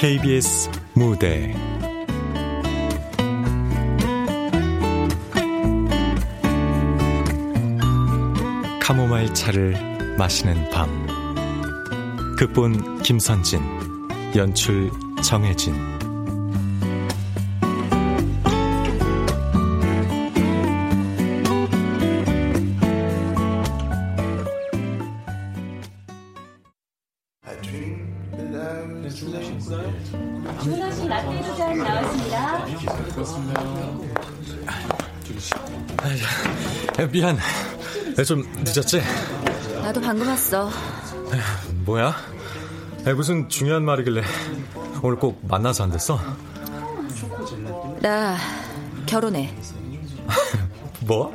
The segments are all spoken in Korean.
KBS 무대. 카모마일 차를 마시는 밤. 극본 김선진 연출 정혜진 미안 좀 늦었지? 나도 방금 왔어. 뭐야? 무슨 중요한 말이길래 오늘 꼭 만나서 안 됐어? 나 결혼해. 뭐?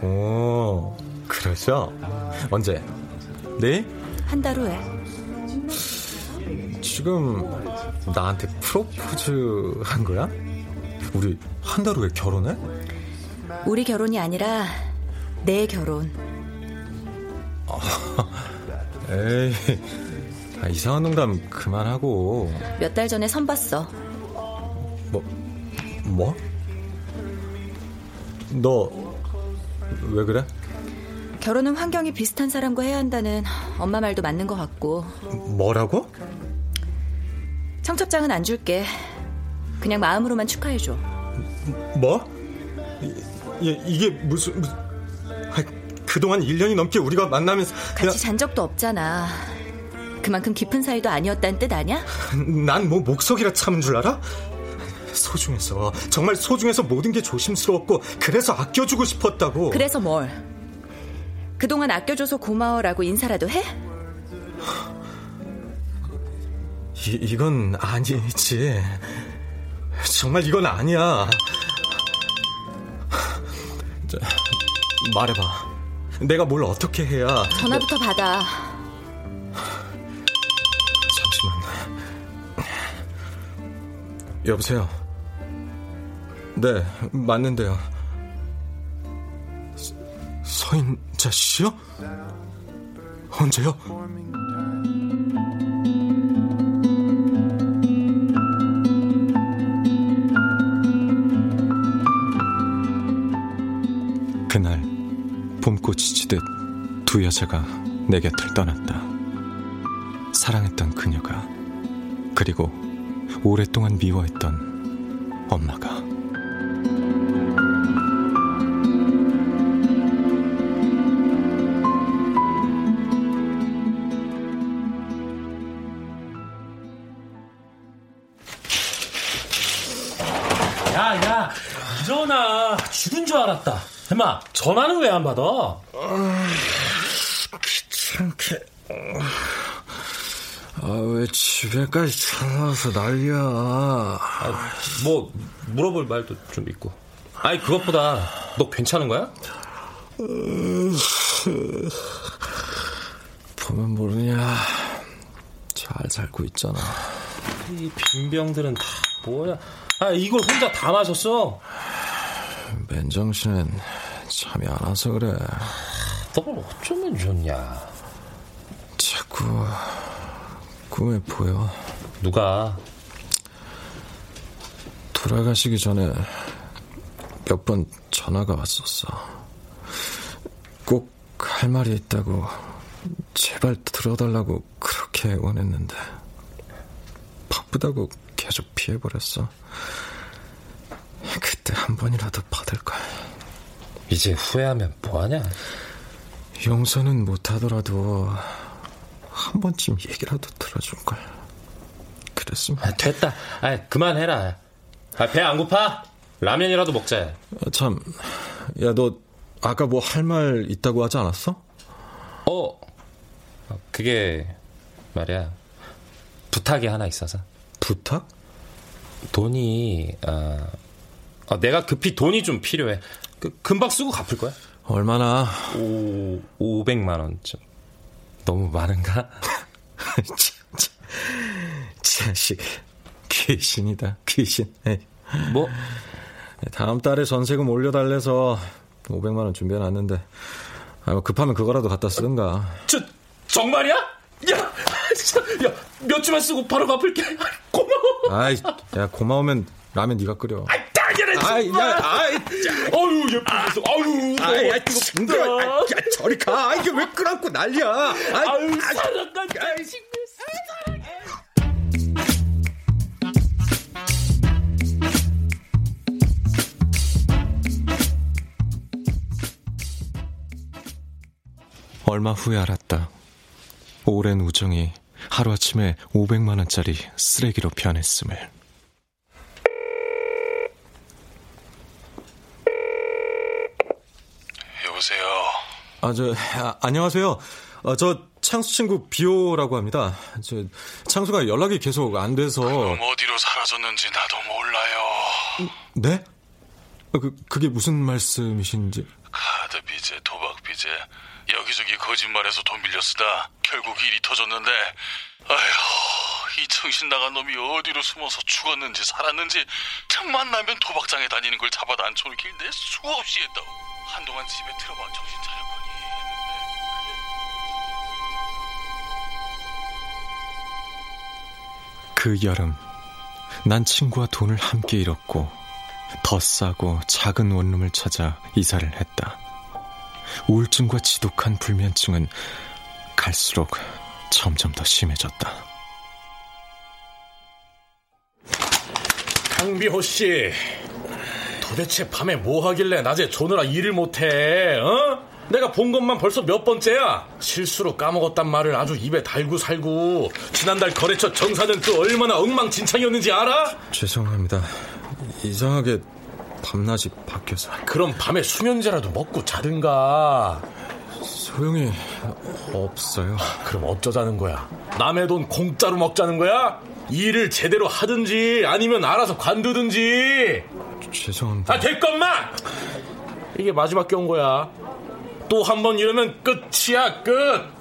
오 그러셔? 언제? 내일? 한 달 후에. 지금 나한테 프로포즈 한 거야? 우리 한 달 후에 결혼해? 우리 결혼이 아니라 내 결혼. 에이, 아, 이상한 농담 그만하고. 몇 달 전에 선 봤어. 뭐, 뭐? 너, 왜 그래? 결혼은 환경이 비슷한 사람과 해야 한다는 엄마 말도 맞는 것 같고. 뭐라고? 청첩장은 안 줄게. 그냥 마음으로만 축하해줘. 뭐? 이, 이게 무슨, 무슨 아, 그동안 1년이 넘게 우리가 만나면서 같이 잔 적도 없잖아. 그만큼 깊은 사이도 아니었다는 뜻 아냐? 난뭐 목석이라 참은 줄 알아? 소중해서 정말 소중해서 모든 게 조심스러웠고 그래서 아껴주고 싶었다고 그래서 뭘? 그동안 아껴줘서 고마워라고 인사라도 해? 이, 이건 아니지 정말 이건 아니야 자, 말해봐 내가 뭘 어떻게 해야 전화부터 받아. 잠시만 여보세요 네 맞는데요 서- 서인자 씨요? 언제요? 봄꽃이 지듯 두 여자가 내 곁을 떠났다. 사랑했던 그녀가 그리고 오랫동안 미워했던 엄마가 야, 야, 일어나. 죽은 줄 알았다. 해마, 전화는 왜 안 받아? 귀찮게 아 왜 집에까지 전화와서 난리야 아, 뭐, 물어볼 말도 좀 있고. 아니, 그것보다, 너 괜찮은 거야? 보면 모르냐 잘 살고 있잖아 이 빈병들은 다 뭐야? 아, 이걸 혼자 다 마셨어? 맨정신엔 잠이 안 와서 그래 너를 어쩌면 좋냐? 자꾸 꿈에 보여 누가? 돌아가시기 전에 몇 번 전화가 왔었어. 꼭 할 말이 있다고 제발 들어달라고 그렇게 원했는데 바쁘다고 계속 피해버렸어. 그때 한 번이라도 받을 걸. 이제 후회하면 뭐하냐? 용서는 못하더라도 한 번쯤 얘기라도 들어줄 걸. 그랬으면. 아, 됐다. 아, 그만해라. 아, 배 안 고파? 라면이라도 먹자. 아, 참, 야, 너 아까 뭐 할 말 있다고 하지 않았어? 어, 그게 말이야. 부탁이 하나 있어서. 부탁? 돈이 아, 아, 내가 급히 돈이 좀 필요해. 그, 금방 쓰고 갚을 거야. 얼마나? 오, 500만 원쯤. 너무 많은가? 자식, 귀신이다, 귀신. 뭐? 다음 달에 전세금 올려달래서 500만 원 준비해놨는데 아, 뭐 급하면 그거라도 갖다 쓰든가. 저 정말이야? 야, 야, 몇 주만 쓰고 바로 갚을게. 고마워. 아이, 야 고마우면 라면 네가 끓여. 아이. 아이, 야, 아이, 어유 예쁘겠어. 아유, 아이, 야. 아, 야, 저리 가. 아, 이게 왜 끓안고 난리야? 아이, 아유, 사랑한다. 얼마 후에 알았다. 오랜 우정이 하루아침에 500만 원짜리 쓰레기로 변했음을. 여보세요. 아, 저, 아, 안녕하세요. 아, 저, 창수 친구 비오라고 합니다. 저, 창수가 연락이 계속 안 돼서. 그럼 어디로 사라졌는지 나도 몰라요. 네? 아, 그, 그게 무슨 말씀이신지. 카드 빚에 도박 빚에 여기저기 거짓말해서 돈 빌려 쓰다 결국 일이 터졌는데 아휴 이 정신 나간 놈이 어디로 숨어서 죽었는지 살았는지 틈만 나면 도박장에 다니는 걸 잡아다 앉혀놓길 내 수없이 했다고 한동안 집에 들어봐 정신 차렸거니 그 여름, 난 친구와 돈을 함께 잃었고, 더 싸고 작은 원룸을 찾아 이사를 했다. 우울증과 지독한 불면증은 갈수록 점점 더 심해졌다. 강비호 씨, 도대체 밤에 뭐 하길래 낮에 조느라 일을 못해? 어? 내가 본 것만 벌써 몇 번째야? 실수로 까먹었단 말을 아주 입에 달고 살고 지난달 거래처 정사는 또 얼마나 엉망진창이었는지 알아? 죄송합니다. 이상하게 밤낮이 바뀌어서 그럼 밤에 수면제라도 먹고 자든가. 소용이 없어요. 그럼 어쩌자는 거야? 남의 돈 공짜로 먹자는 거야? 일을 제대로 하든지 아니면 알아서 관두든지. 죄송합니다. 아 됐건만. 이게 마지막 경고야 또 한 번 이러면 끝이야 끝.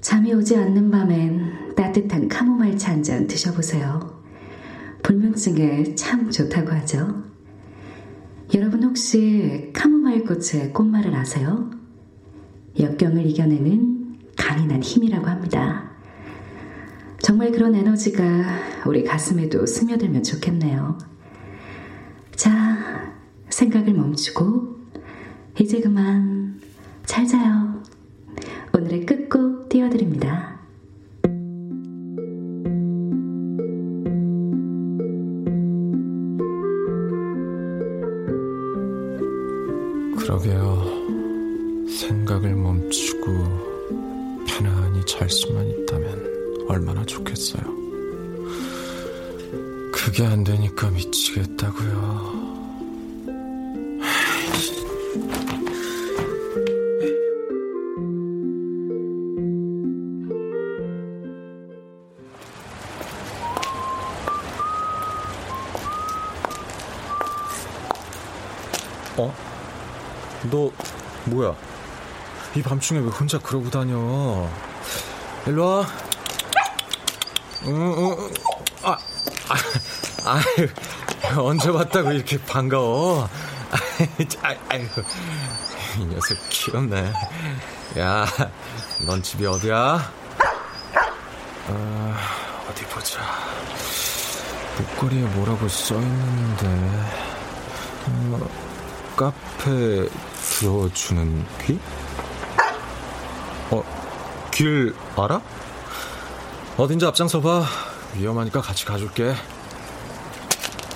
잠이 오지 않는 밤엔 따뜻한 카모마일 차 한 잔 드셔보세요. 불면증에 참 좋다고 하죠. 여러분 혹시 카모마일 꽃의 꽃말을 아세요? 역경을 이겨내는 강인한 힘이라고 합니다. 정말 그런 에너지가 우리 가슴에도 스며들면 좋겠네요. 자, 생각을 멈추고 이제 그만 잘 자요. 오늘의 끝곡 띄워드립니다. 그러게요. 생각을 멈추고 편안히 잘 수만 있다면 얼마나 좋겠어요. 그게 안 되니까 미치겠다고요. 이 밤중에 왜 혼자 그러고 다녀? 일로 와. 응, 응, 응. 아, 아, 아, 언제 봤다고 이렇게 반가워? 아, 아이고, 이 녀석 귀엽네. 야, 넌 집이 어디야? 아, 어디 보자. 목걸이에 뭐라고 써있는데. 어, 카페 들어주는 귀? 어, 길 알아? 어딘지 앞장서 봐. 위험하니까 같이 가줄게.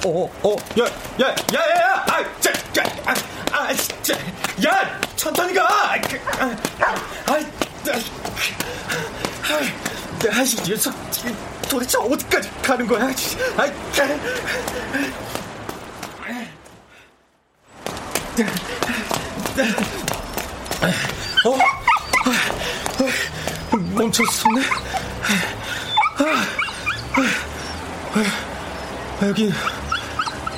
어, 어, 야, 야, 야, 야, 야, 아, 자, 야, 아, 아, 진짜, 야, 천천히 가. 아, 아, 아, 아, 아, 이 녀석 도대체 어디까지 가는 거야? 아, 어? 멈췄었네. 여기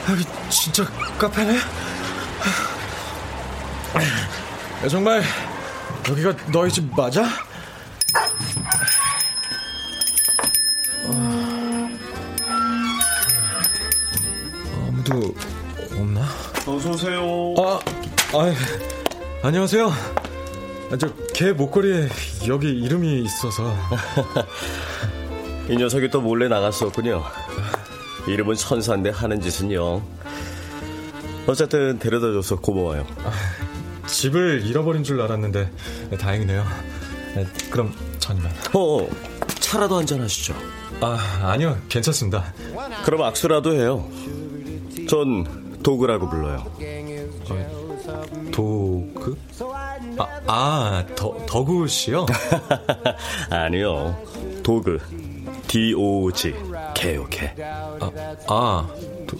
여기 진짜 카페네. 정말 여기가 너희 집 맞아? 아무도 없나? 어서 오세요. 아, 아 안녕하세요. 아, 저 개 목걸이에 여기 이름이 있어서. 이 녀석이 또 몰래 나갔었군요. 이름은 천사인데 하는 짓은 요. 어쨌든 데려다줘서 고마워요. 집을 잃어버린 줄 알았는데 다행이네요. 네, 그럼 전만. 어, 차라도 한잔 하시죠. 아, 아니요. 괜찮습니다. 그럼 악수라도 해요. 전 도그라고 불러요. 어, 도그? 아, 아 더, 더구 씨요? 아니요. 도그. D-O-G. 개요, 개. 아, 아 도,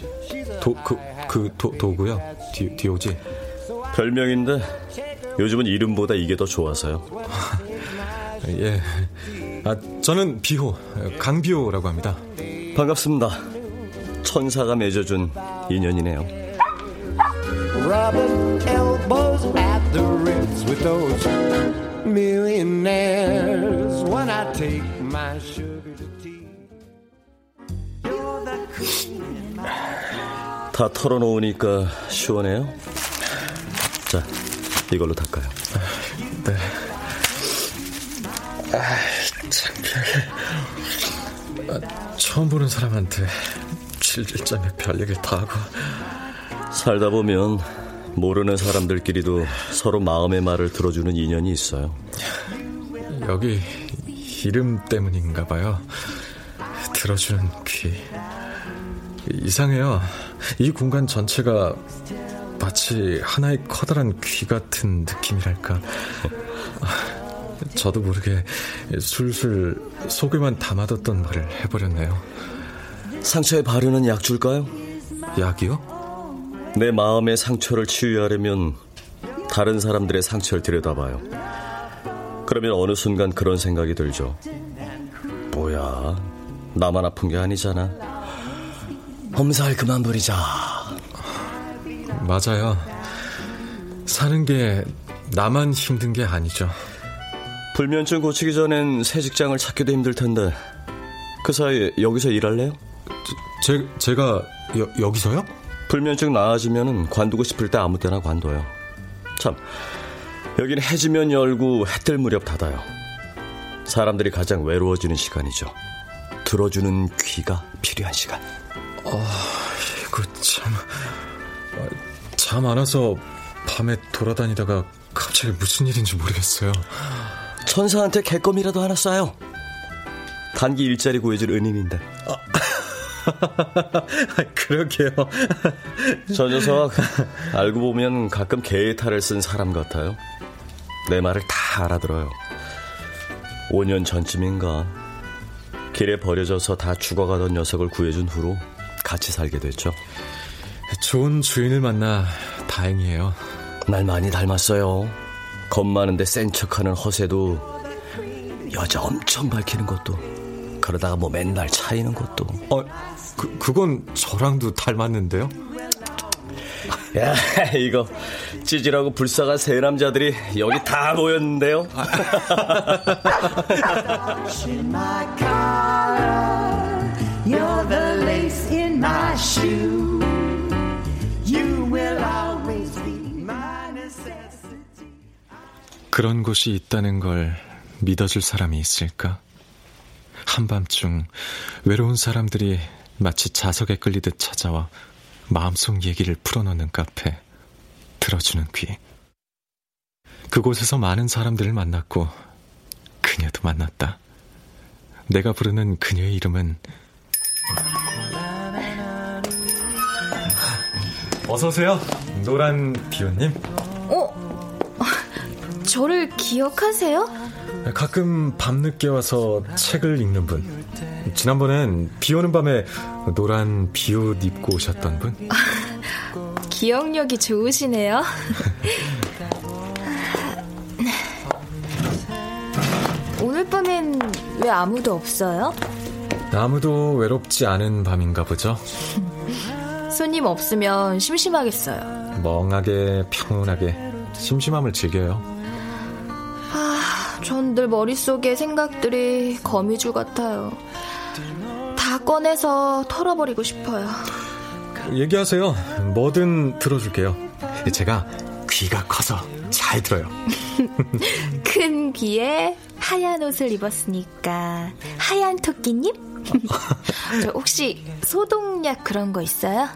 도, 그, 그, 도, 도구요? D, D-O-G. 별명인데 요즘은 이름보다 이게 더 좋아서요. 예. 아, 저는 비호, 강비호라고 합니다. 반갑습니다. 천사가 맺어준 인연이네요. Rubbing elbows at the ribs with those millionaires when I take my sugar to tea. 다 털어놓으니까 시원해요? 자, 이걸로 닦아요. 네. 아, 창피하게. 아, 처음 보는 사람한테 질질점에 별 얘기를 다 하고. 살다 보면 모르는 사람들끼리도 서로 마음의 말을 들어주는 인연이 있어요. 여기 이름 때문인가 봐요. 들어주는 귀. 이상해요. 이 공간 전체가 마치 하나의 커다란 귀 같은 느낌이랄까. 저도 모르게 술술 속에만 담아뒀던 말을 해버렸네요. 상처에 바르는 약 줄까요? 약이요? 내 마음의 상처를 치유하려면 다른 사람들의 상처를 들여다봐요. 그러면 어느 순간 그런 생각이 들죠. 뭐야, 나만 아픈 게 아니잖아. 엄살 그만 부리자. 맞아요. 사는 게 나만 힘든 게 아니죠. 불면증 고치기 전엔 새 직장을 찾기도 힘들 텐데 그 사이에 여기서 일할래요? 제, 제가 여, 여기서요? 불면증 나아지면 관두고 싶을 때 아무 때나 관둬요. 참, 여기는 해지면 열고 해뜰 무렵 닫아요. 사람들이 가장 외로워지는 시간이죠. 들어주는 귀가 필요한 시간. 아, 이거 참. 잠 안 와서 밤에 돌아다니다가 갑자기 무슨 일인지 모르겠어요. 천사한테 개껌이라도 하나 쏴요. 단기 일자리 구해줄 은인인데. 아. 그러게요. 저 녀석 알고 보면 가끔 개의 탈을 쓴 사람 같아요. 내 말을 다 알아들어요. 5년 전쯤인가 길에 버려져서 다 죽어가던 녀석을 구해준 후로 같이 살게 됐죠. 좋은 주인을 만나 다행이에요. 날 많이 닮았어요. 겁 많은데 센 척하는 허세도 여자 엄청 밝히는 것도 그러다가 뭐 맨날 차이는 것도 어, 그, 그건 저랑도 닮았는데요? 야, 이거 찌질하고 불쌍한 세 남자들이 여기 다 모였는데요. 그런 곳이 있다는 걸 믿어줄 사람이 있을까? 한밤중 외로운 사람들이 마치 자석에 끌리듯 찾아와 마음속 얘기를 풀어놓는 카페, 들어주는 귀. 그곳에서 많은 사람들을 만났고, 그녀도 만났다. 내가 부르는 그녀의 이름은, 어서 오세요. 노란 비오님. 어? 저를 기억하세요? 가끔 밤늦게 와서 책을 읽는 분. 지난번엔 비 오는 밤에 노란 비옷 입고 오셨던 분? 기억력이 좋으시네요. 오늘 밤엔 왜 아무도 없어요? 아무도 외롭지 않은 밤인가 보죠. 손님 없으면 심심하겠어요. 멍하게 평온하게 심심함을 즐겨요. 아, 전늘 머릿속에 생각들이 거미줄 같아요. 다 꺼내서 털어버리고 싶어요. 얘기하세요. 뭐든 들어줄게요. 제가 귀가 커서 잘 들어요. 큰 귀에 하얀 옷을 입었으니까 하얀 토끼님? 저 혹시 소독약 그런 거 있어요?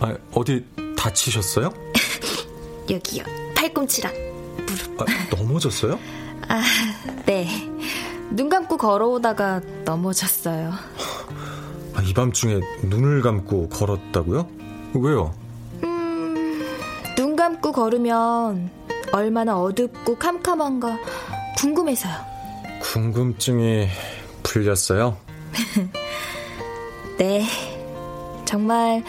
아, 어디 다치셨어요? 여기요. 팔꿈치랑 아, 넘어졌어요? 아, 네. 눈 감고 걸어오다가 넘어졌어요. 아, 이 밤중에 눈을 감고 걸었다고요? 왜요? 음, 눈 감고 걸으면 얼마나 어둡고 캄캄한가 궁금해서요. 궁금증이 풀렸어요? 네. 정말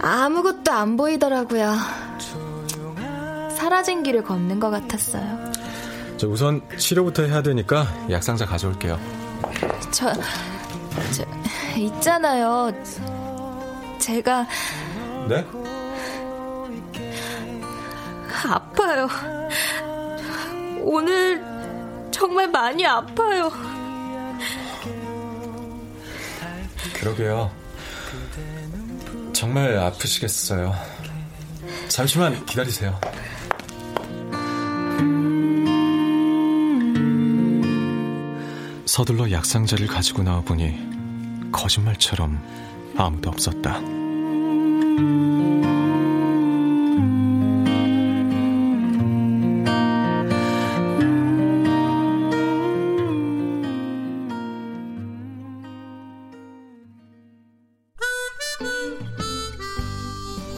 아무것도 안 보이더라고요. 사라진 길을 걷는 것 같았어요. 저 우선 치료부터 해야 되니까 약상자 가져올게요. 저, 저 있잖아요. 제가 네? 아파요. 오늘 정말 많이 아파요. 그러게요. 정말 아프시겠어요. 잠시만 기다리세요. 서둘러 약상자를 가지고 나와 보니 거짓말처럼 아무도 없었다.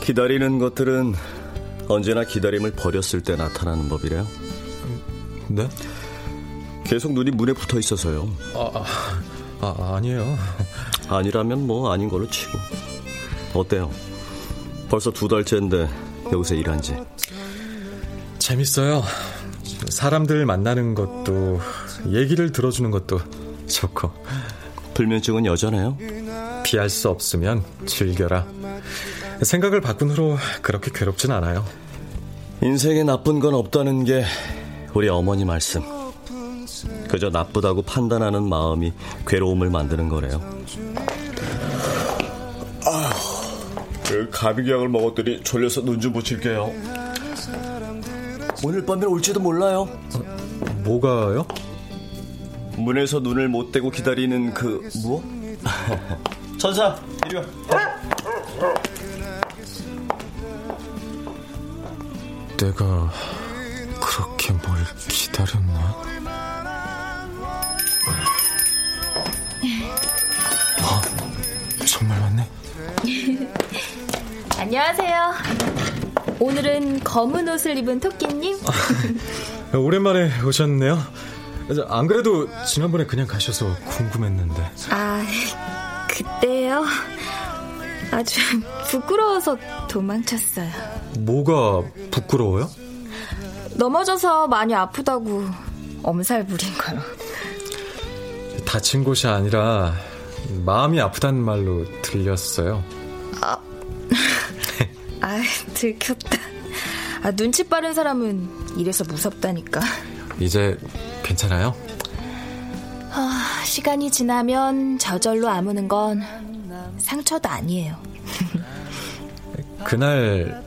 기다리는 것들은 언제나 기다림을 버렸을 때 나타나는 법이래요. 네? 계속 눈이 문에 붙어 있어서요. 아, 아, 아 아니에요. 아니라면 뭐 아닌 걸로 치고. 어때요? 벌써 두 달째인데 여기서 일한 지. 재밌어요. 사람들 만나는 것도 얘기를 들어주는 것도 좋고. 불면증은 여전해요? 피할 수 없으면 즐겨라. 생각을 바꾼 후로 그렇게 괴롭진 않아요. 인생에 나쁜 건 없다는 게 우리 어머니 말씀. 그저 나쁘다고 판단하는 마음이 괴로움을 만드는 거래요. 아, 감기약을 먹었더니 졸려서 눈 좀 붙일게요. 오늘 밤에 올지도 몰라요. 뭐가요? 문에서 눈을 못 떼고 기다리는 그 무엇? 천사, 이리 와. 내가 그렇게 뭘 기다렸나? 안녕하세요. 오늘은 검은 옷을 입은 토끼님. 오랜만에 오셨네요. 안 그래도 지난번에 그냥 가셔서 궁금했는데. 아, 그때요? 아주 부끄러워서 도망쳤어요. 뭐가 부끄러워요? 넘어져서 많이 아프다고 엄살 부린 거요. 다친 곳이 아니라 마음이 아프단 말로 들렸어요. 아, 아 들켰다. 아, 눈치 빠른 사람은 이래서 무섭다니까. 이제 괜찮아요? 아, 시간이 지나면 저절로 아무는 건 상처도 아니에요. 그날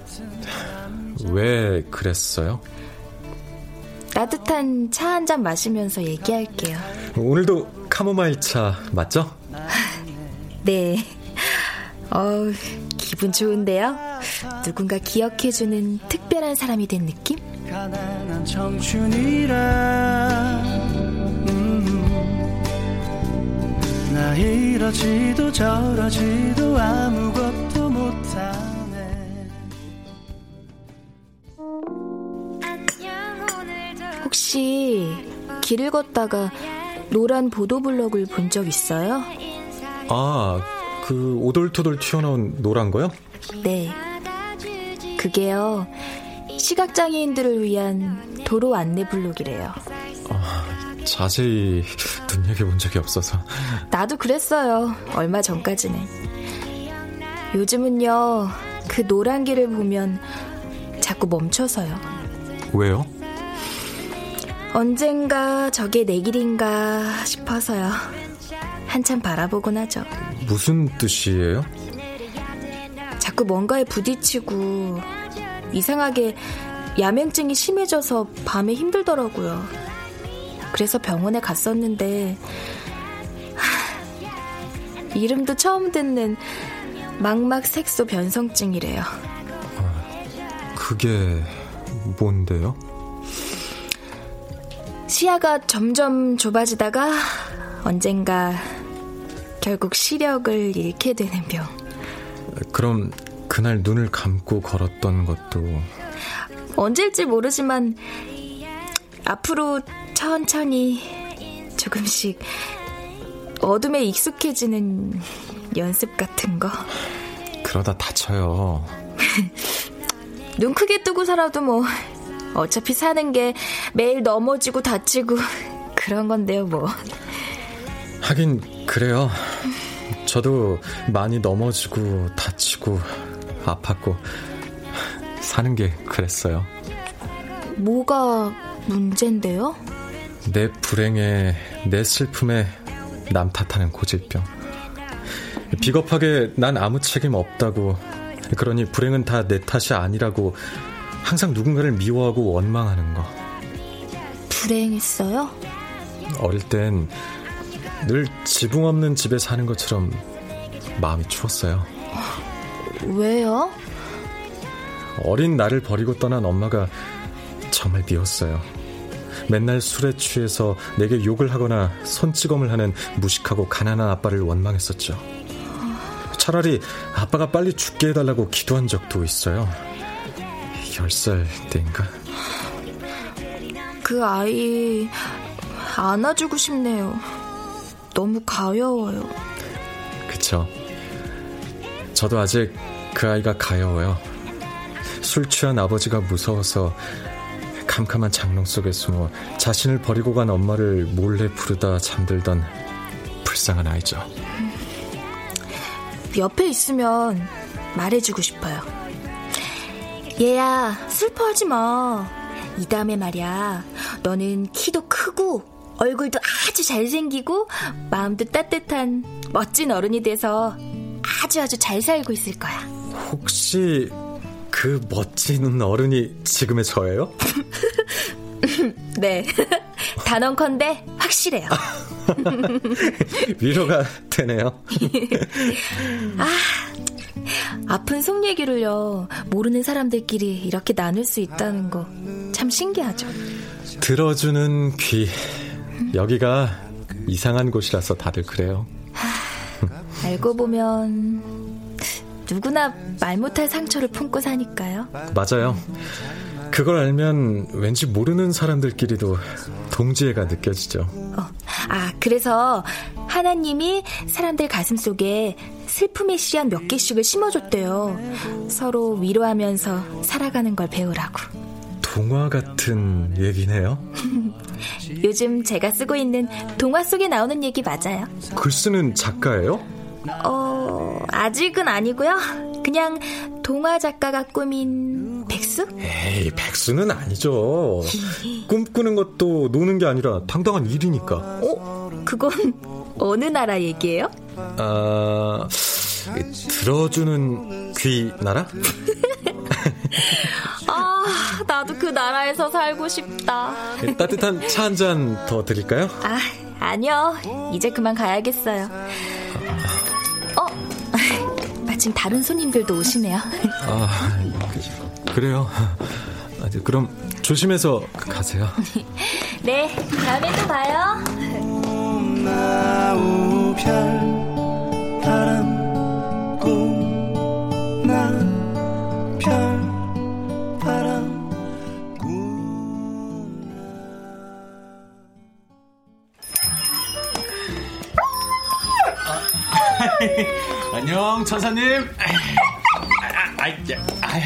왜 그랬어요? 따뜻한 차 한 잔 마시면서 얘기할게요. 오늘도 카모마일 차 맞죠? 네. 어우, 기분 좋은데요? 누군가 기억해주는 특별한 사람이 된 느낌? 가난한 청춘이라 음, 나 이러지도 저러지도 아무것도 못하네 혹시 길을 걷다가 노란 보도블럭을 본 적 있어요? 아, 그 오돌토돌 튀어나온 노란 거요? 네. 그게요. 시각장애인들을 위한 도로 안내 블록이래요. 아, 자세히 눈여겨본 적이 없어서. 나도 그랬어요. 얼마 전까지는. 요즘은요, 그 노란 길을 보면 자꾸 멈춰서요. 왜요? 언젠가 저게 내 길인가 싶어서요. 한참 바라보곤 하죠. 무슨 뜻이에요? 자꾸 뭔가에 부딪히고 이상하게 야맹증이 심해져서 밤에 힘들더라고요. 그래서 병원에 갔었는데 하, 이름도 처음 듣는 망막 색소 변성증이래요. 그게 뭔데요? 시야가 점점 좁아지다가 언젠가 결국 시력을 잃게 되는 병. 그럼 그날 눈을 감고 걸었던 것도 언제일지 모르지만 앞으로 천천히 조금씩 어둠에 익숙해지는 연습 같은 거. 그러다 다쳐요. 눈 크게 뜨고 살아도 뭐 어차피 사는 게 매일 넘어지고 다치고 그런 건데요, 뭐. 하긴 그래요. 저도 많이 넘어지고 다치고 아팠고 사는 게 그랬어요. 뭐가 문제인데요? 내 불행에 내 슬픔에 남 탓하는 고질병. 비겁하게 난 아무 책임 없다고 그러니 불행은 다 내 탓이 아니라고 항상 누군가를 미워하고 원망하는 거. 불행했어요? 어릴 땐 늘 지붕 없는 집에 사는 것처럼 마음이 추웠어요. 왜요? 어린 나를 버리고 떠난 엄마가 정말 미웠어요. 맨날 술에 취해서 내게 욕을 하거나 손찌검을 하는 무식하고 가난한 아빠를 원망했었죠. 차라리 아빠가 빨리 죽게 해달라고 기도한 적도 있어요. 10살 때인가? 그 아이 안아주고 싶네요. 너무 가여워요. 그쵸. 저도 아직 그 아이가 가여워요. 술 취한 아버지가 무서워서 캄캄한 장롱 속에 숨어 자신을 버리고 간 엄마를 몰래 부르다 잠들던 불쌍한 아이죠. 옆에 있으면 말해주고 싶어요. 얘야, 슬퍼하지 마. 이 다음에 말이야. 너는 키도 크고, 얼굴도 아주 잘생기고, 마음도 따뜻한 멋진 어른이 돼서 아주 아주 잘 살고 있을 거야. 혹시 그 멋진 어른이 지금의 저예요? 네. 단언컨대 확실해요. 위로가 되네요. 아, 아픈 속 얘기를요, 모르는 사람들끼리 이렇게 나눌 수 있다는 거 참 신기하죠. 들어주는 귀. 여기가 이상한 곳이라서 다들 그래요. 알고 보면 누구나 말 못할 상처를 품고 사니까요. 맞아요. 그걸 알면 왠지 모르는 사람들끼리도 동지애가 느껴지죠. 어, 아, 그래서 하나님이 사람들 가슴 속에 슬픔의 씨앗 몇 개씩을 심어줬대요. 서로 위로하면서 살아가는 걸 배우라고. 동화 같은 얘기네요. 요즘 제가 쓰고 있는 동화 속에 나오는 얘기 맞아요. 글 쓰는 작가예요? 어, 아직은 아니고요. 그냥 동화 작가가 꾸민 백수? 에이, 백수는 아니죠. 꿈꾸는 것도 노는 게 아니라 당당한 일이니까. 어? 그건 어느 나라 얘기예요? 아, 들어주는 귀 나라? 아, 나도 그 나라에서 살고 싶다. 따뜻한 차 한 잔 더 드릴까요? 아, 아니요. 이제 그만 가야겠어요. 어, 마침 다른 손님들도 오시네요. 아, 그래요. 그럼 조심해서 가세요. 네, 다음에 또 봐요. 바람 꿈나 별 안녕 천사님 아이, 아유,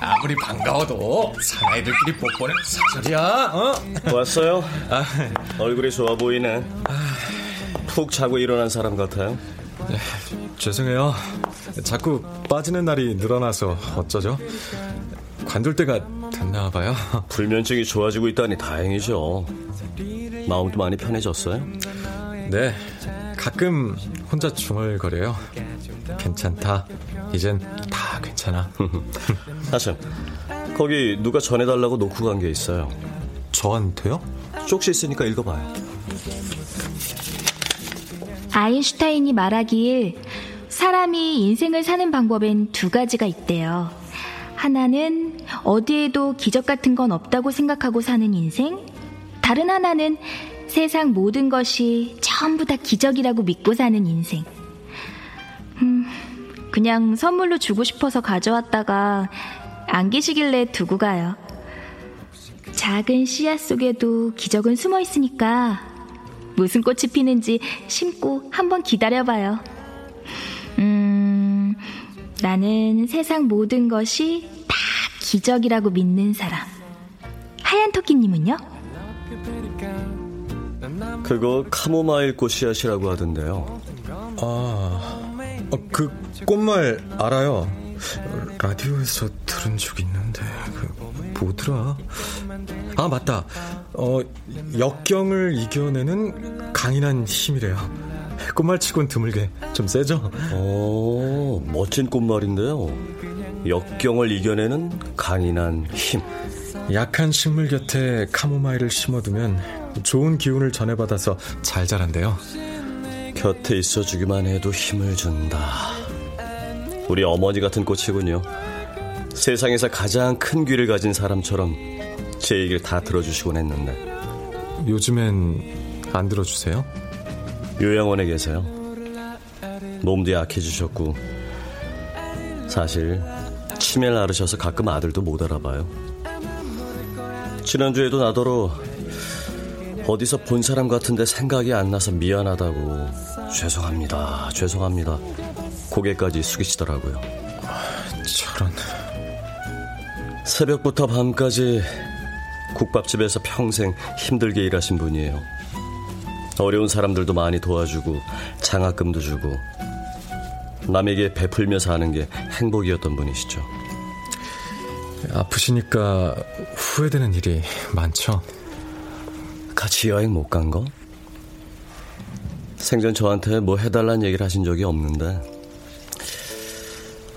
아무리 반가워도 사나이들끼리 뽀뽀는 사설이야. 어? 왔어요? 얼굴이 좋아 보이네. 푹 자고 일어난 사람 같아요. 네, 죄송해요. 자꾸 빠지는 날이 늘어나서 어쩌죠? 관둘 때가 됐나 봐요. 불면증이 좋아지고 있다니 다행이죠. 마음도 많이 편해졌어요? 네, 가끔 혼자 중얼거려요. 괜찮다. 이젠 다 괜찮아. 하참, 거기 누가 전해달라고 놓고 간 게 있어요. 저한테요? 쪽지 있으니까 읽어봐요. 아인슈타인이 말하길 사람이 인생을 사는 방법엔 두 가지가 있대요. 하나는 어디에도 기적 같은 건 없다고 생각하고 사는 인생, 다른 하나는 세상 모든 것이 전부 다 기적이라고 믿고 사는 인생. 음, 그냥 선물로 주고 싶어서 가져왔다가 안 계시길래 두고 가요. 작은 씨앗 속에도 기적은 숨어 있으니까 무슨 꽃이 피는지 심고 한번 기다려봐요. 음, 나는 세상 모든 것이 다 기적이라고 믿는 사람. 하얀 토끼님은요? 그거 카모마일 꽃씨앗이라고 하던데요. 아, 어, 그 꽃말 알아요. 라디오에서 들은 적 있는데 그 뭐더라? 아 맞다. 어 역경을 이겨내는 강인한 힘이래요. 꽃말치곤 드물게 좀 세죠? 오, 멋진 꽃말인데요. 역경을 이겨내는 강인한 힘. 약한 식물 곁에 카모마일을 심어두면 좋은 기운을 전해받아서 잘 자란대요. 곁에 있어주기만 해도 힘을 준다. 우리 어머니 같은 꽃이군요. 세상에서 가장 큰 귀를 가진 사람처럼 제 얘기를 다 들어주시곤 했는데. 요즘엔 안 들어주세요? 요양원에 계세요. 몸도 약해지셨고, 사실 치매를 앓으셔서 가끔 아들도 못 알아봐요. 지난주에도 나더러 어디서 본 사람 같은데 생각이 안 나서 미안하다고 죄송합니다, 죄송합니다. 고개까지 숙이시더라고요. 저런. 새벽부터 밤까지 국밥집에서 평생 힘들게 일하신 분이에요. 어려운 사람들도 많이 도와주고 장학금도 주고 남에게 베풀며 사는 게 행복이었던 분이시죠. 아프시니까 후회되는 일이 많죠. 같이 여행 못 간 거? 생전 저한테 뭐 해달라는 얘기를 하신 적이 없는데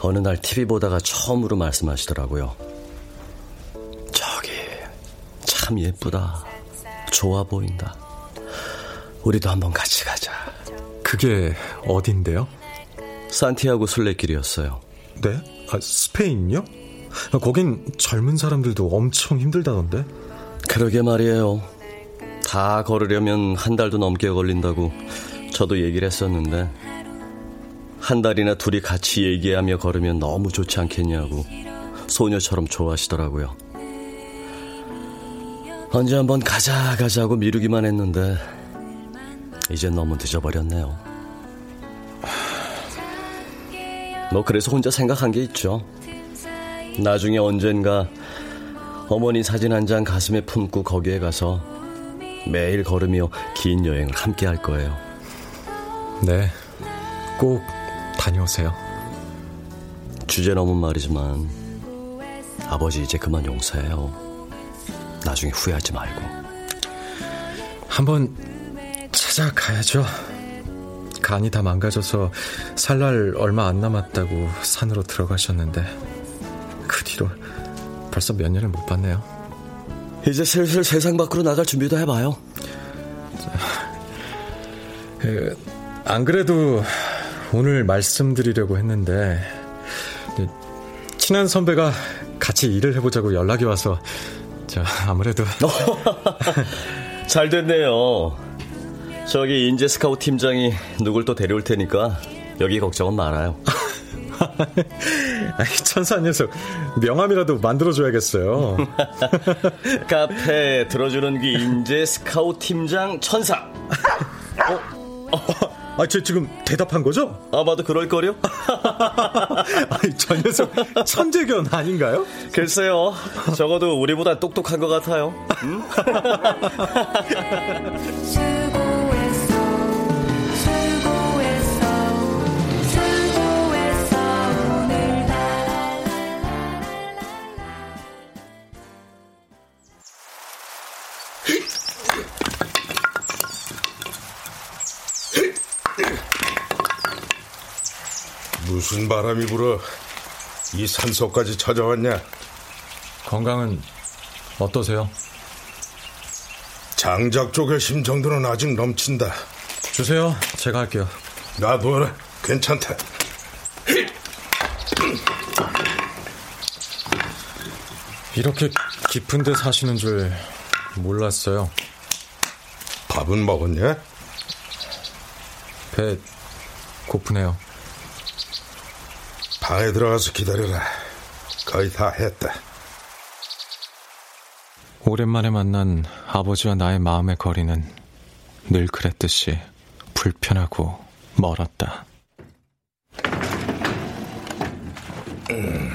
어느 날 TV 보다가 처음으로 말씀하시더라고요. 저기 참 예쁘다. 좋아 보인다. 우리도 한번 같이 가자. 그게 어딘데요? 산티아고 순례길이었어요. 네? 아, 스페인요? 거긴 젊은 사람들도 엄청 힘들다던데. 그러게 말이에요. 다 걸으려면 한 달도 넘게 걸린다고 저도 얘기를 했었는데 한 달이나 둘이 같이 얘기하며 걸으면 너무 좋지 않겠냐고 소녀처럼 좋아하시더라고요. 언제 한번 가자 가자고 미루기만 했는데 이젠 너무 늦어버렸네요. 뭐 그래서 혼자 생각한 게 있죠. 나중에 언젠가 어머니 사진 한 장 가슴에 품고 거기에 가서 매일 걸으며 긴 여행을 함께 할 거예요. 네, 꼭 다녀오세요. 주제 넘은 말이지만 아버지 이제 그만 용서해요. 나중에 후회하지 말고. 한번 찾아가야죠. 간이 다 망가져서 살 날 얼마 안 남았다고 산으로 들어가셨는데 그 뒤로 벌써 몇 년을 못 봤네요. 이제 슬슬 세상 밖으로 나갈 준비도 해봐요. 그, 안 그래도 오늘 말씀드리려고 했는데 친한 선배가 같이 일을 해보자고 연락이 와서 저 아무래도 잘 됐네요. 저기 인재 스카우트 팀장이 누굴 또 데려올 테니까 여기 걱정은 말아요. 아이, 천사 녀석 명함이라도 만들어줘야겠어요. 카페 들어주는 귀 인재 스카우트 팀장 천사. 어? 어? 아, 저 지금 대답한 거죠? 아마도 그럴걸요? 아니, 저 녀석 천재견 아닌가요? 글쎄요. 적어도 우리보다 똑똑한 것 같아요. 음? 무슨 바람이 불어 이 산속까지 찾아왔냐? 건강은 어떠세요? 장작 쪽의 심정도는 아직 넘친다. 주세요. 제가 할게요. 놔둬라. 괜찮다. 이렇게 깊은 데 사시는 줄 몰랐어요. 밥은 먹었냐? 배 고프네요. 방에 들어가서 기다려라. 거의 다 했다. 오랜만에 만난 아버지와 나의 마음의 거리는 늘 그랬듯이 불편하고 멀었다. 음.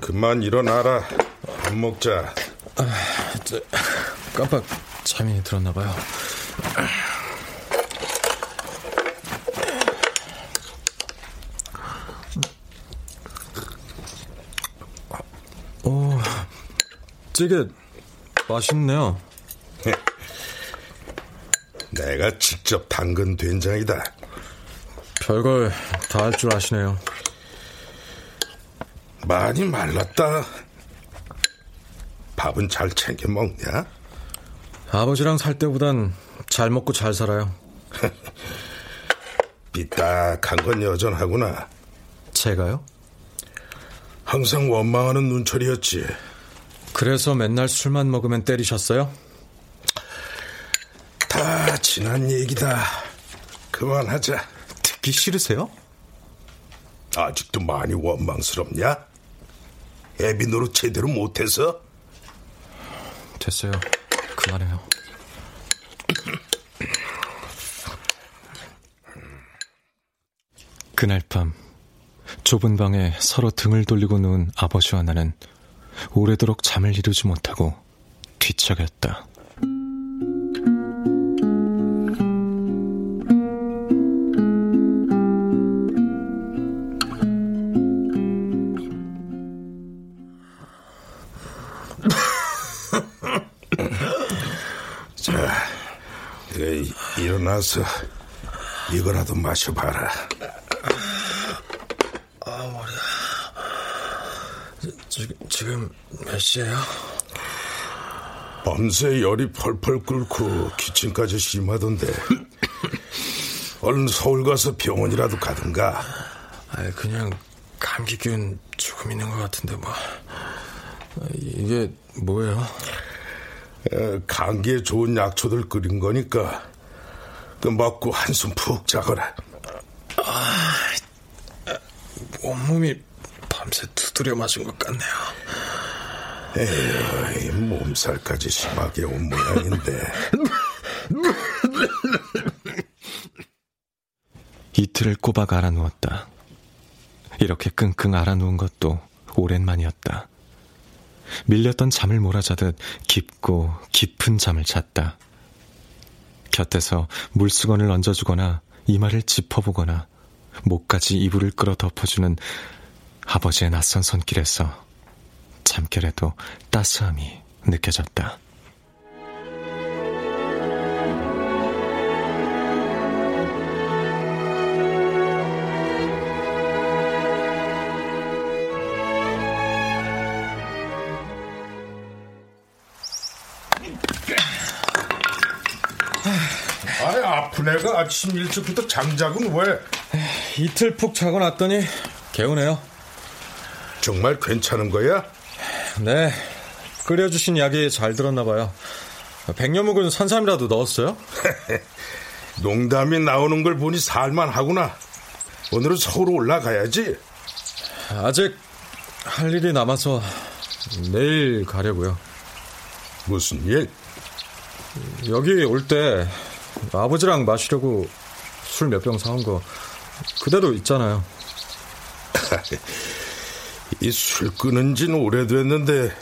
그만 일어나라. 밥 먹자. 아, 저, 깜빡 잠이 들었나 봐요. 찌개 맛있네요. 내가 직접 담근 된장이다. 별걸 다 할 줄 아시네요. 많이 말랐다. 밥은 잘 챙겨 먹냐? 아버지랑 살 때보단 잘 먹고 잘 살아요. 삐딱한 건 여전하구나. 제가요? 항상 원망하는 눈초리였지. 그래서 맨날 술만 먹으면 때리셨어요? 다 지난 얘기다. 그만하자. 듣기 싫으세요? 아직도 많이 원망스럽냐? 애비 노릇 제대로 못해서? 됐어요. 그만해요. 그날 밤 좁은 방에 서로 등을 돌리고 누운 아버지와 나는 오래도록 잠을 이루지 못하고 뒤척였다. 자, 네, 일어나서 이거라도 마셔봐라. 아, 머리야. 지금, 지금 몇 시에요? 밤새 열이 펄펄 끓고 기침까지 심하던데. 얼른 서울 가서 병원이라도 가든가. 아, 그냥 감기균 조금 있는 것 같은데 뭐. 이게 뭐예요? 어, 감기에 좋은 약초들 끓인 거니까 그 먹고 한숨 푹 자거라. 아, 온몸이 밤새 두드려 맞은 것 같네요. 에이, 몸살까지 심하게 온 모양인데. 이틀을 꼬박 알아누웠다. 이렇게 끙끙 알아누운 것도 오랜만이었다. 밀렸던 잠을 몰아자듯 깊고 깊은 잠을 잤다. 곁에서 물수건을 얹어주거나 이마를 짚어보거나 목까지 이불을 끌어 덮어주는 아버지의 낯선 손길에서 잠결에도 따스함이 느껴졌다. 아이, 아픈 애가 아침 일찍부터 장작은 왜? 이틀 푹 자고 났더니 개운해요. 정말 괜찮은 거야? 네. 끓여주신 약이 잘 들었나 봐요. 백년묵은 산삼이라도 넣었어요? 농담이 나오는 걸 보니 살만하구나. 오늘은 서울 올라가야지. 아직 할 일이 남아서 내일 가려고요. 무슨 일? 여기 올 때 아버지랑 마시려고 술 몇 병 사온 거 그대로 있잖아요. 이 술 끊은 지는 오래됐는데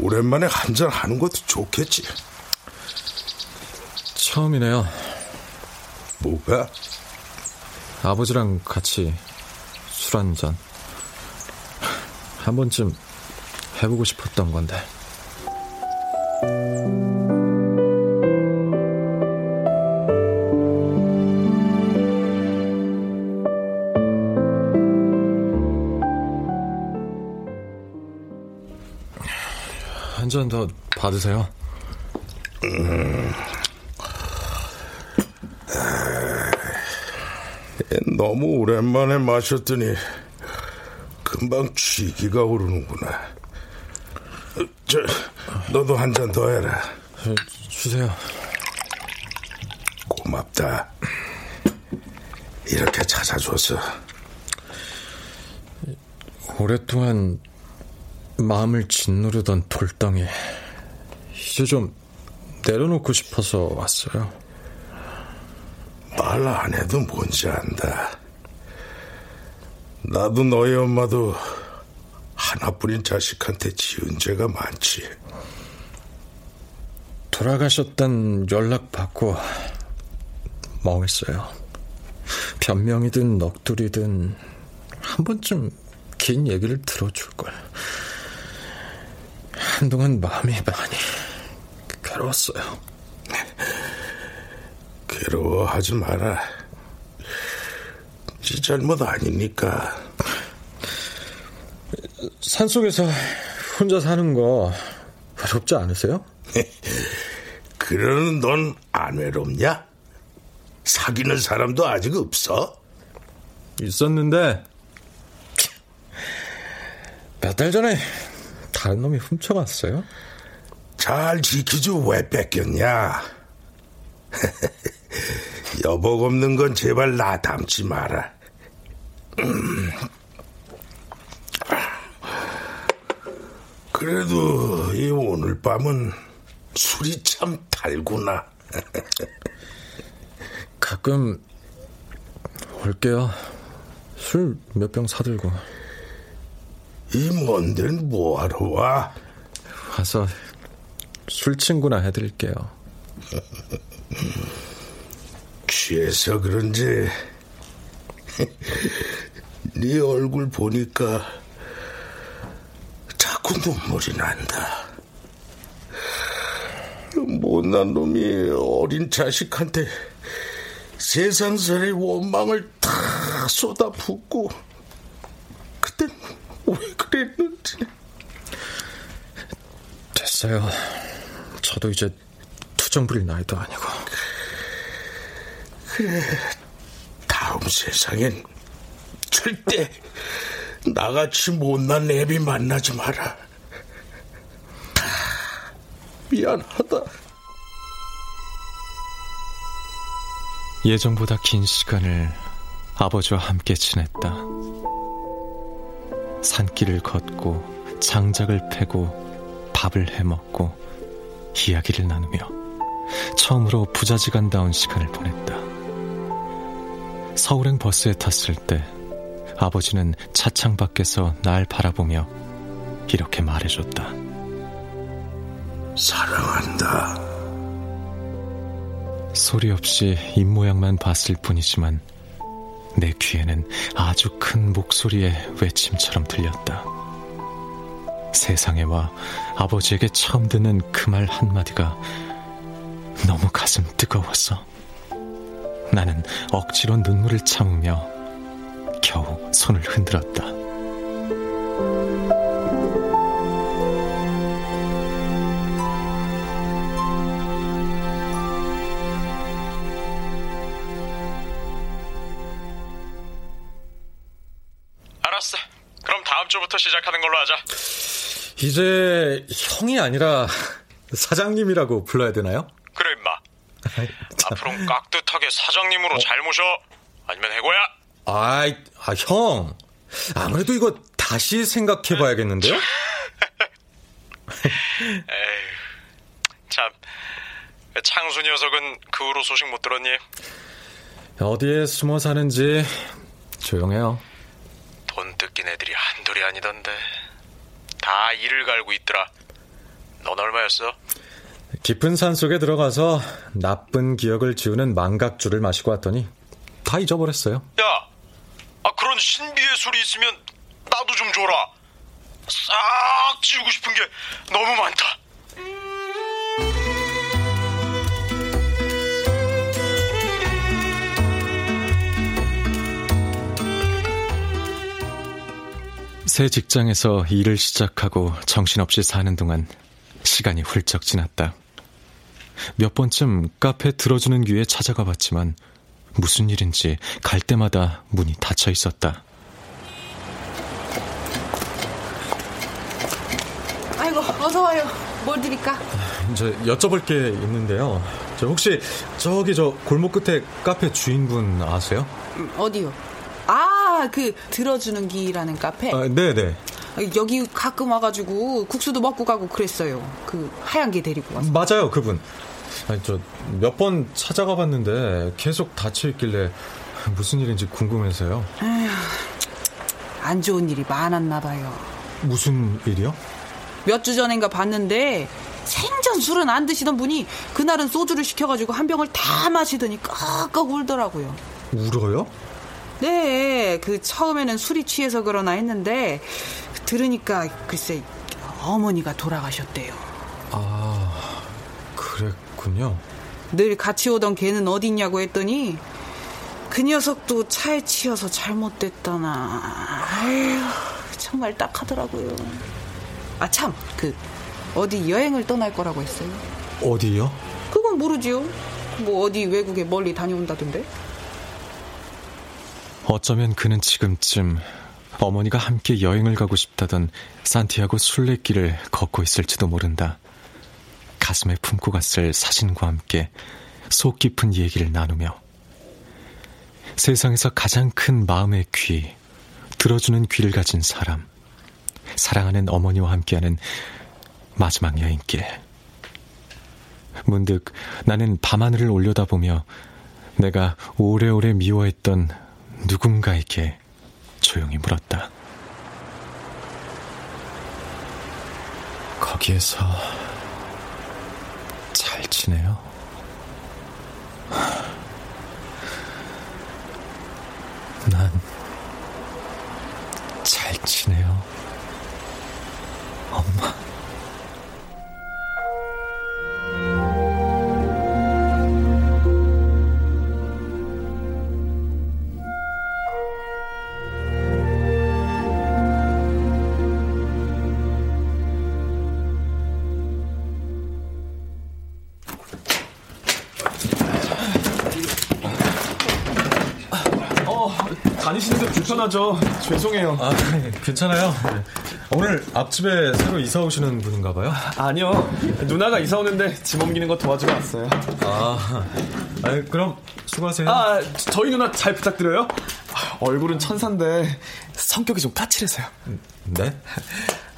오랜만에 한잔 하는 것도 좋겠지. 처음이네요. 뭐가? 아버지랑 같이 술 한 잔. 한 번쯤 해보고 싶었던 건데. 한잔 더 받으세요. 음. 너무 오랜만에 마셨더니 금방 취기가 오르는구나. 저, 너도 한 잔 더 해라. 주세요. 고맙다. 이렇게 찾아줘서. 오랫동안 마음을 짓누르던 돌덩이 이제 좀 내려놓고 싶어서 왔어요. 말 안 해도 뭔지 안다. 나도 너희 엄마도 하나뿐인 자식한테 지은 죄가 많지. 돌아가셨단 연락 받고 멍했어요. 변명이든 넋두리든 한 번쯤 긴 얘기를 들어줄 걸. 한동안 마음이 많이 괴로웠어요. 괴로워하지 마라. 지 잘못 아니니까. 산속에서 혼자 사는 거 외롭지 않으세요? 그러는 넌 안 외롭냐? 사귀는 사람도 아직 없어? 있었는데 몇 달 전에 다른 놈이 훔쳐갔어요. 잘 지키지 왜 뺏겼냐? 여복 없는 건 제발 나 닮지 마라. 음. 그래도 이 오늘 밤은 술이 참 달구나. 가끔 올게요. 술 몇 병 사들고. 이 먼 데는 뭐하러 와? 와서 술 친구나 해드릴게요. 취해서 그런지 네 얼굴 보니까 자꾸 눈물이 난다. 못난 놈이 어린 자식한테 세상살의 원망을 다 쏟아붓고 그땐 왜 그랬는지 됐어요. 저도 이제 투정 부릴 나이도 아니고. 그래, 다음 세상엔 절대 나같이 못난 애비 만나지 마라. 미안하다. 예정보다 긴 시간을 아버지와 함께 지냈다. 산길을 걷고 장작을 패고 밥을 해먹고 이야기를 나누며 처음으로 부자지간다운 시간을 보냈다. 서울행 버스에 탔을 때 아버지는 차창 밖에서 날 바라보며 이렇게 말해줬다. 사랑한다. 소리 없이 입모양만 봤을 뿐이지만 내 귀에는 아주 큰 목소리의 외침처럼 들렸다. 세상에 와 아버지에게 처음 듣는 그 말 한마디가 너무 가슴 뜨거웠어. 나는 억지로 눈물을 참으며 겨우 손을 흔들었다. 알았어. 그럼 다음 주부터 시작하는 걸로 하자. 이제 형이 아니라 사장님이라고 불러야 되나요? 그래 임마. 앞으로는 깍듯하게 사장님으로 잘 모셔. 아니면 해고야. 아이, 아, 형. 아무래도 이거 다시 생각해 봐야겠는데요? 참 창수 녀석은 그 후로 소식 못 들었니? 어디에 숨어 사는지 조용해요. 돈 뜯긴 애들이 한둘이 아니던데. 다 일을 갈고 있더라. 넌 얼마였어? 깊은 산 속에 들어가서 나쁜 기억을 지우는 망각주를 마시고 왔더니 다 잊어버렸어요. 야, 아 그런 신비의 술이 있으면 나도 좀 줘라. 싹 지우고 싶은 게 너무 많다. 새 직장에서 일을 시작하고 정신없이 사는 동안 시간이 훌쩍 지났다. 몇 번쯤 카페 들어주는 귀에 찾아가 봤지만 무슨 일인지 갈 때마다 문이 닫혀 있었다. 아이고, 어서 와요. 뭘 드릴까? 저 여쭤볼 게 있는데요. 저 혹시 저기 저 골목 끝에 카페 주인분 아세요? 음, 어디요? 아, 그 들어주는 기라는 카페. 아, 네네. 여기 가끔 와가지고 국수도 먹고 가고 그랬어요. 그 하얀 게 데리고 와서. 맞아요, 그분. 아니 저 몇 번 찾아가 봤는데 계속 닫혀 있길래 무슨 일인지 궁금해서요. 아휴, 안 좋은 일이 많았나 봐요. 무슨 일이요? 몇 주 전인가 봤는데 생전 술은 안 드시던 분이 그날은 소주를 시켜가지고 한 병을 다 마시더니 꺽꺽 울더라고요. 울어요? 네, 그 처음에는 술이 취해서 그러나 했는데 들으니까 글쎄 어머니가 돌아가셨대요. 아, 그랬군요. 늘 같이 오던 걔는 어딨냐고 했더니 그 녀석도 차에 치여서 잘못됐다나. 아휴, 정말 딱하더라고요. 아, 참, 그, 어디 여행을 떠날 거라고 했어요. 어디요? 그건 모르지요. 뭐 어디 외국에 멀리 다녀온다던데. 어쩌면 그는 지금쯤 어머니가 함께 여행을 가고 싶다던 산티아고 순례길을 걷고 있을지도 모른다. 가슴에 품고 갔을 사진과 함께 속 깊은 얘기를 나누며 세상에서 가장 큰 마음의 귀, 들어주는 귀를 가진 사람, 사랑하는 어머니와 함께하는 마지막 여행길. 문득 나는 밤하늘을 올려다보며 내가 오래오래 미워했던 누군가에게 조용히 물었다. 거기에서 잘 지내요? 난 잘 지내요. 엄마. 불편하죠. 죄송해요. 아, 괜찮아요. 오늘 앞집에 새로 이사 오시는 분인가 봐요? 아니요. 누나가 이사 오는데 짐 옮기는 거 도와주러 왔어요. 아, 아니, 그럼 수고하세요. 아, 저희 누나 잘 부탁드려요. 얼굴은 천사인데 성격이 좀 까칠해서요. 네?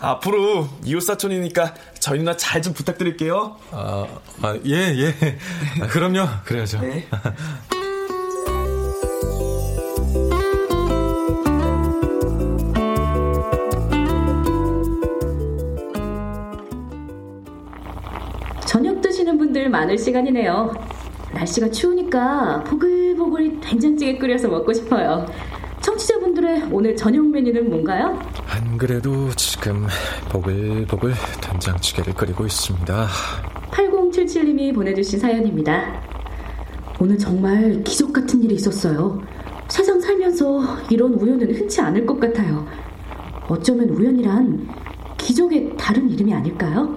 앞으로 이웃사촌이니까 저희 누나 잘 좀 부탁드릴게요. 아, 아 예, 예. 아, 그럼요. 그래야죠. 네. 많을 시간이네요. 날씨가 추우니까 보글보글 된장찌개 끓여서 먹고 싶어요. 청취자분들의 오늘 저녁 메뉴는 뭔가요? 안 그래도 지금 보글보글 된장찌개를 끓이고 있습니다. 8077님이 보내주신 사연입니다. 오늘 정말 기적 같은 일이 있었어요. 세상 살면서 이런 우연은 흔치 않을 것 같아요. 어쩌면 우연이란 기적의 다른 이름이 아닐까요?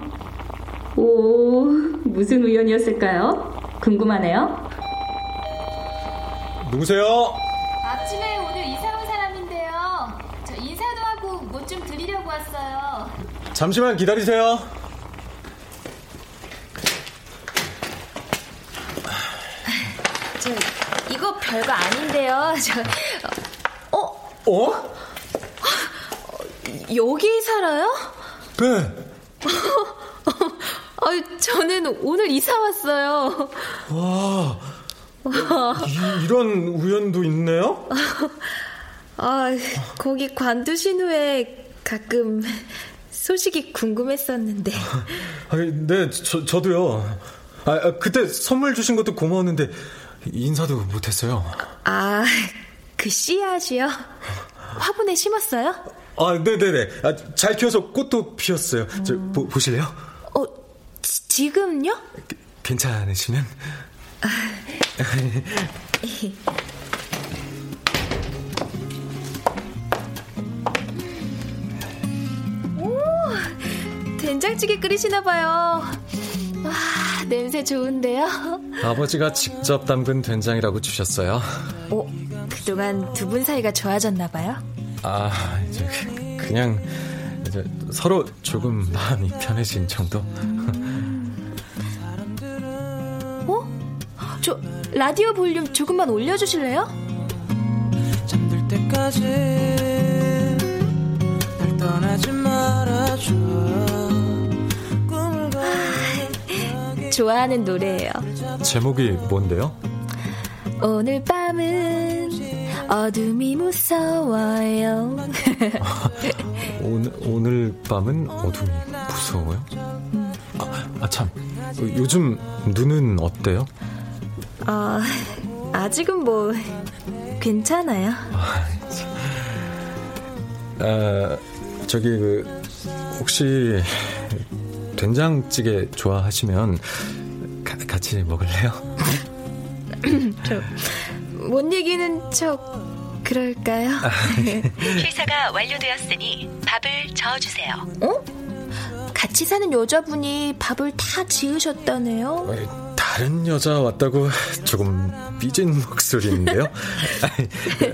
오, 무슨 우연이었을까요? 궁금하네요. 누구세요? 아침에 오늘 이사 온 사람인데요. 저 인사도 하고 뭐 좀 드리려고 왔어요. 잠시만 기다리세요. 저 이거 별거 아닌데요. 저 어? 어? 여기 살아요? 네. 아, 저는 오늘 이사 왔어요. 와, 이, 이런 우연도 있네요? 아, 거기 관두신 후에 가끔 소식이 궁금했었는데. 아, 네, 저, 저도요. 아, 아, 그때 선물 주신 것도 고마웠는데 인사도 못했어요. 아, 그 씨앗이요? 화분에 심었어요? 아, 네네네. 아, 잘 키워서 꽃도 피었어요. 저, 보, 보실래요? 어, 지, 지금요? 괜찮으시면? 오, 된장찌개 끓이시나 봐요. 와, 냄새 좋은데요? 아버지가 직접 담근 된장이라고 주셨어요. 어, 그동안 두 분 사이가 좋아졌나 봐요? 아, 이제 그냥 이제 서로 조금 마음이 편해진 정도. 저 라디오 볼륨 조금만 올려주실래요? 잠들 때까지 날 떠나지 말아줘 좋아하는 노래예요. 제목이 뭔데요? 오늘 밤은 어둠이 무서워요. 오늘, 오늘 밤은 어둠이 무서워요? 아, 아, 참. 요즘 눈은 어때요? 아, 아직은 뭐, 괜찮아요. 아, 저기, 그, 혹시, 된장찌개 좋아하시면, 가, 같이 먹을래요? 저, 못 이기는 척, 그럴까요? 취사가 완료되었으니 밥을 저어주세요. 어? 같이 사는 여자분이 밥을 다 지으셨다네요? 다른 여자 왔다고 조금 삐진 목소리인데요?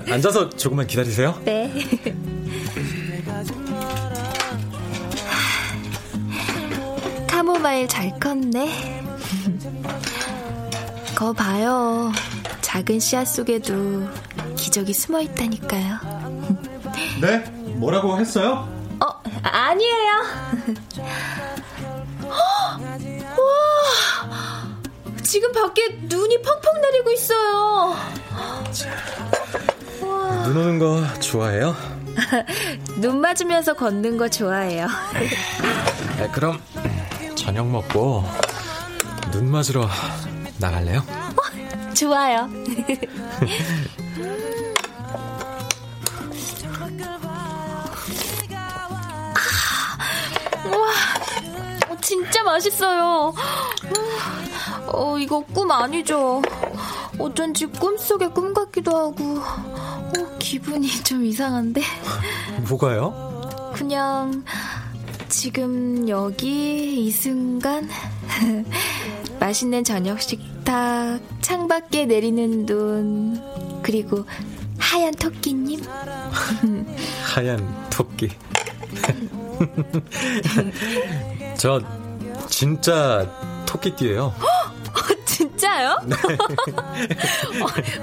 앉아서 조금만 기다리세요. 네. 카모마일 잘 컸네. 거 봐요. 작은 씨앗 속에도 기적이 숨어 있다니까요. 네? 뭐라고 했어요? 어, 아니에요. 지금 밖에 눈이 펑펑 내리고 있어요. 눈 오는 거 좋아해요? 눈 맞으면서 걷는 거 좋아해요. 네, 그럼 저녁 먹고 눈 맞으러 나갈래요? 어, 좋아요. 와, 진짜 맛있어요. 어, 이거 꿈 아니죠? 어쩐지 꿈속의 꿈 같기도 하고, 어, 기분이 좀 이상한데? 뭐가요? 그냥, 지금 여기 이 순간, 맛있는 저녁 식탁, 창밖에 내리는 눈, 그리고 하얀 토끼님. 하얀 토끼. 저 진짜 토끼띠예요. 진짜요? 네.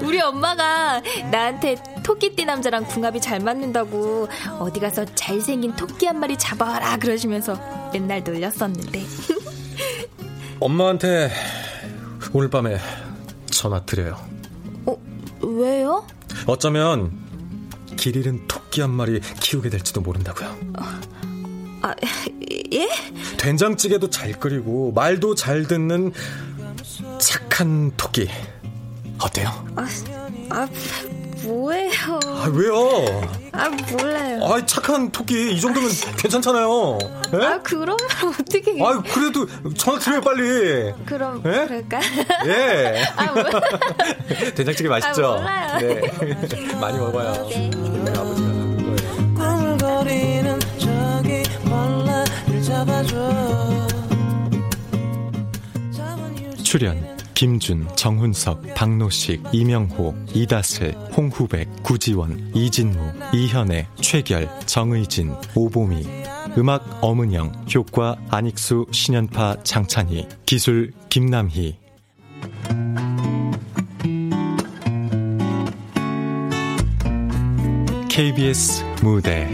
우리 엄마가 나한테 토끼띠 남자랑 궁합이 잘 맞는다고 어디 가서 잘생긴 토끼 한 마리 잡아라 그러시면서 맨날 놀렸었는데. 엄마한테 오늘 밤에 전화 드려요. 어, 왜요? 어쩌면 길 잃은 토끼 한 마리 키우게 될지도 모른다고요. 아, 예? 된장찌개도 잘 끓이고 말도 잘 듣는 착한 토끼 어때요? 아, 아 뭐예요? 아 왜요? 아 몰라요. 아 착한 토끼 이 정도면 괜찮잖아요. 에? 아 그럼 어떻게? 아 그래도 전화 드려요 빨리. 그럼 에? 그럴까? 예. 아, 뭐. 된장찌개 맛있죠? 아, 몰라요. 네. 많이 먹어요. 네. 아버지가 만든 거예요. 저기 벌레를 잡아줘 출연 김준, 정훈석, 박노식, 이명호, 이다슬, 홍후백, 구지원, 이진무, 이현애, 최결, 정의진, 오보미 음악 엄은영, 효과 안익수, 신연파, 장찬희 기술 김남희. KBS 무대.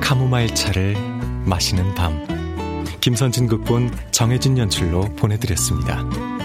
카모마일 차를 마시는 밤. 김선진 극본 정혜진 연출로 보내드렸습니다.